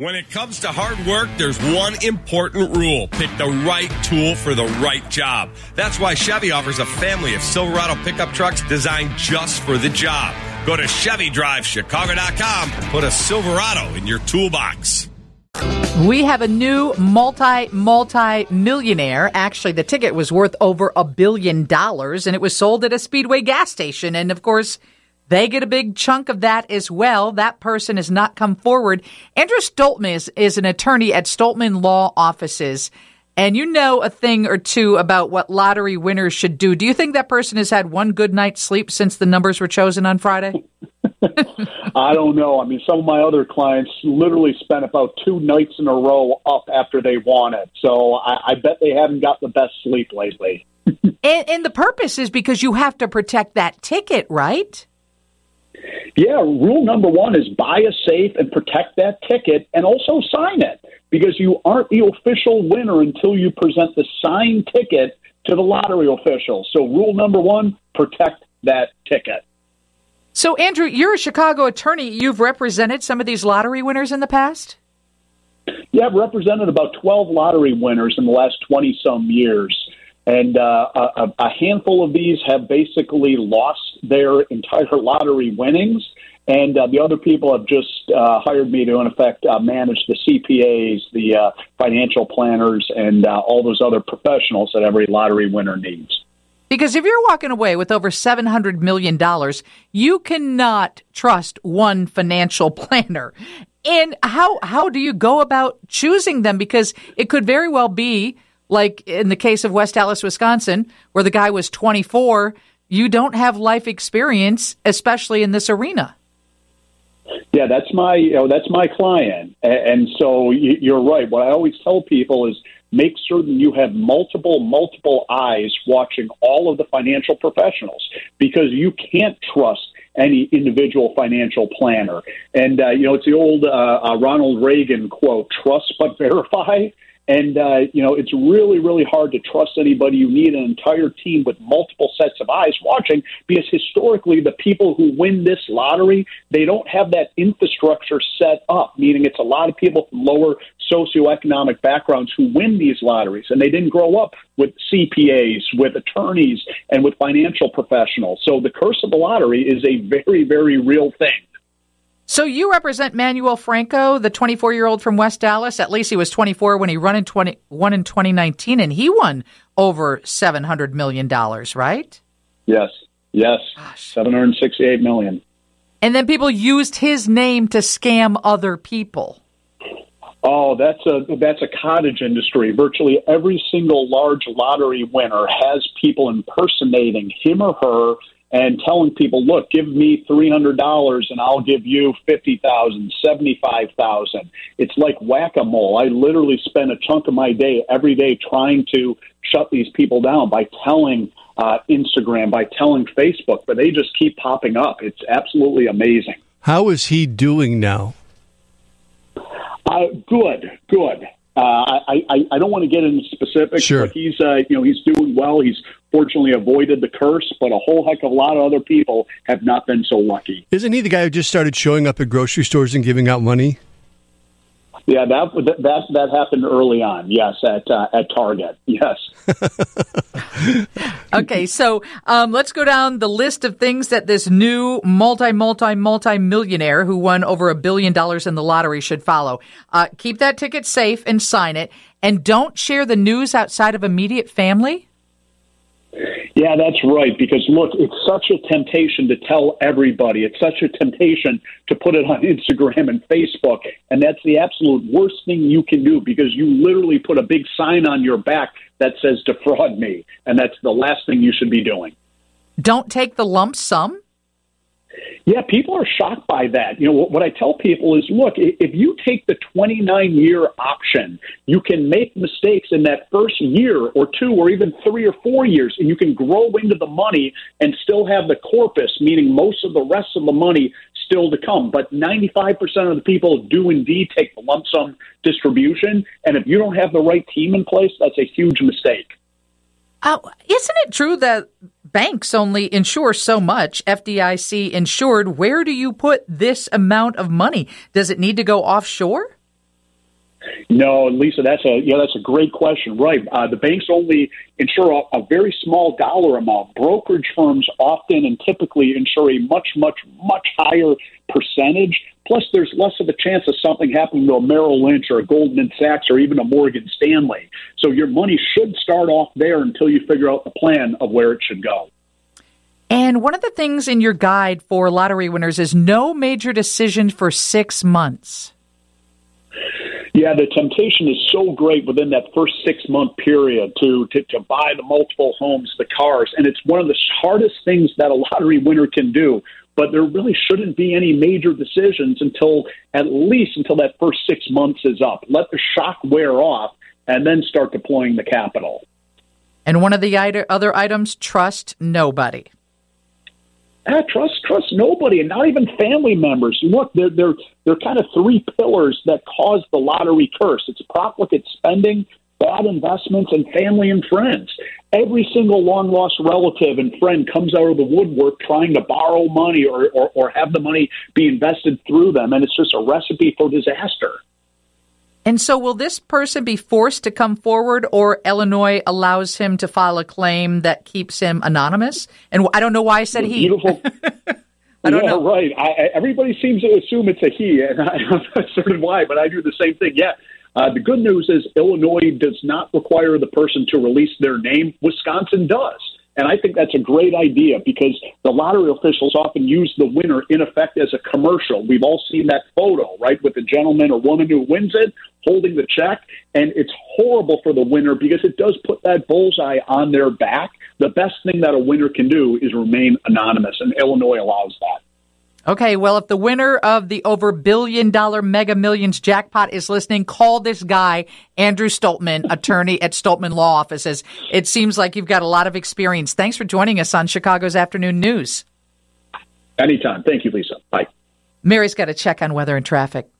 When it comes to hard work, there's one important rule. Pick the right tool for the right job. That's why Chevy offers a family of Silverado pickup trucks designed just for the job. Go to ChevyDriveChicago.com and put a Silverado in your toolbox. We have a new multi multi millionaire. Actually, the ticket was worth over a billion dollars and it was sold at a Speedway gas station. And of course, they get a big chunk of that as well. That person has not come forward. Andrew Stoltmann is, is an attorney at Stoltmann Law Offices. And you know a thing or two about what lottery winners should do. Do you think that person has had one good night's sleep since the numbers were chosen on Friday? I don't know. I mean, some of my other clients literally spent about two nights in a row up after they won it. So I, I bet they haven't got the best sleep lately. and, and the purpose is because you have to protect that ticket, right? Yeah, rule number one is buy a safe and protect that ticket and also sign it because you aren't the official winner until you present the signed ticket to the lottery official. So, rule number one protect that ticket. So, Andrew, you're a Chicago attorney. You've represented some of these lottery winners in the past? Yeah, I've represented about 12 lottery winners in the last 20 some years. And uh, a, a handful of these have basically lost their entire lottery winnings. And uh, the other people have just uh, hired me to, in effect, uh, manage the CPAs, the uh, financial planners, and uh, all those other professionals that every lottery winner needs. Because if you're walking away with over $700 million, you cannot trust one financial planner. And how, how do you go about choosing them? Because it could very well be like in the case of West Allis, Wisconsin, where the guy was 24, you don't have life experience, especially in this arena. Yeah, that's my you know, that's my client, and so you're right. What I always tell people is make certain you have multiple multiple eyes watching all of the financial professionals because you can't trust any individual financial planner. And uh, you know, it's the old uh, uh, Ronald Reagan quote: "Trust but verify." And, uh, you know, it's really, really hard to trust anybody. You need an entire team with multiple sets of eyes watching because historically, the people who win this lottery, they don't have that infrastructure set up, meaning it's a lot of people from lower socioeconomic backgrounds who win these lotteries. And they didn't grow up with CPAs, with attorneys, and with financial professionals. So the curse of the lottery is a very, very real thing. So you represent Manuel Franco, the 24 year old from West Allis. At least he was 24 when he run in 20, won in 2019, and he won over 700 million dollars, right? Yes, yes, ah, Gosh. 768 million. And then people used his name to scam other people. Oh, that's a that's a cottage industry. Virtually every single large lottery winner has people impersonating him or her and telling people, look, give me $300 and I'll give you 50,000, 75,000. It's like whack-a-mole. I literally spend a chunk of my day every day trying to shut these people down by telling uh, Instagram, by telling Facebook, but they just keep popping up. It's absolutely amazing. How is he doing now? Uh, good, good. Uh, I, I, I don't want to get into specifics, sure. but he's uh, you know he's doing well. He's fortunately avoided the curse, but a whole heck of a lot of other people have not been so lucky. Isn't he the guy who just started showing up at grocery stores and giving out money? Yeah, that that that happened early on. Yes, at uh, at Target. Yes. okay, so um, let's go down the list of things that this new multi multi multi millionaire who won over a billion dollars in the lottery should follow. Uh, keep that ticket safe and sign it, and don't share the news outside of immediate family. Yeah, that's right. Because look, it's such a temptation to tell everybody. It's such a temptation to put it on Instagram and Facebook. And that's the absolute worst thing you can do because you literally put a big sign on your back that says defraud me. And that's the last thing you should be doing. Don't take the lump sum. Yeah, people are shocked by that. You know, what I tell people is look, if you take the 29 year option, you can make mistakes in that first year or two or even three or four years, and you can grow into the money and still have the corpus, meaning most of the rest of the money still to come. But 95% of the people do indeed take the lump sum distribution. And if you don't have the right team in place, that's a huge mistake. Uh, isn't it true that banks only insure so much, FDIC insured? Where do you put this amount of money? Does it need to go offshore? No, Lisa, that's a yeah, that's a great question. Right, uh, the banks only insure a, a very small dollar amount. Brokerage firms often and typically insure a much, much, much higher percentage. Plus, there's less of a chance of something happening to a Merrill Lynch or a Goldman Sachs or even a Morgan Stanley. So your money should start off there until you figure out the plan of where it should go. And one of the things in your guide for lottery winners is no major decision for six months. Yeah, the temptation is so great within that first six month period to, to, to buy the multiple homes, the cars, and it's one of the hardest things that a lottery winner can do. But there really shouldn't be any major decisions until at least until that first six months is up. Let the shock wear off, and then start deploying the capital. And one of the other items: trust nobody. Ah, trust trust nobody, and not even family members. Look, they're they're they're kind of three pillars that cause the lottery curse. It's profligate spending, bad investments, and family and friends. Every single long lost relative and friend comes out of the woodwork trying to borrow money or, or, or have the money be invested through them, and it's just a recipe for disaster. And so, will this person be forced to come forward, or Illinois allows him to file a claim that keeps him anonymous? And I don't know why I said he. Beautiful. I don't yeah, know. Right. I, everybody seems to assume it's a he, and I, am not certain why, but I do the same thing. Yeah. Uh, the good news is Illinois does not require the person to release their name. Wisconsin does. And I think that's a great idea because the lottery officials often use the winner in effect as a commercial. We've all seen that photo, right, with the gentleman or woman who wins it holding the check. And it's horrible for the winner because it does put that bullseye on their back. The best thing that a winner can do is remain anonymous, and Illinois allows that. Okay, well, if the winner of the over billion dollar mega millions jackpot is listening, call this guy, Andrew Stoltmann, attorney at Stoltmann Law Offices. It seems like you've got a lot of experience. Thanks for joining us on Chicago's Afternoon News. Anytime. Thank you, Lisa. Bye. Mary's got a check on weather and traffic.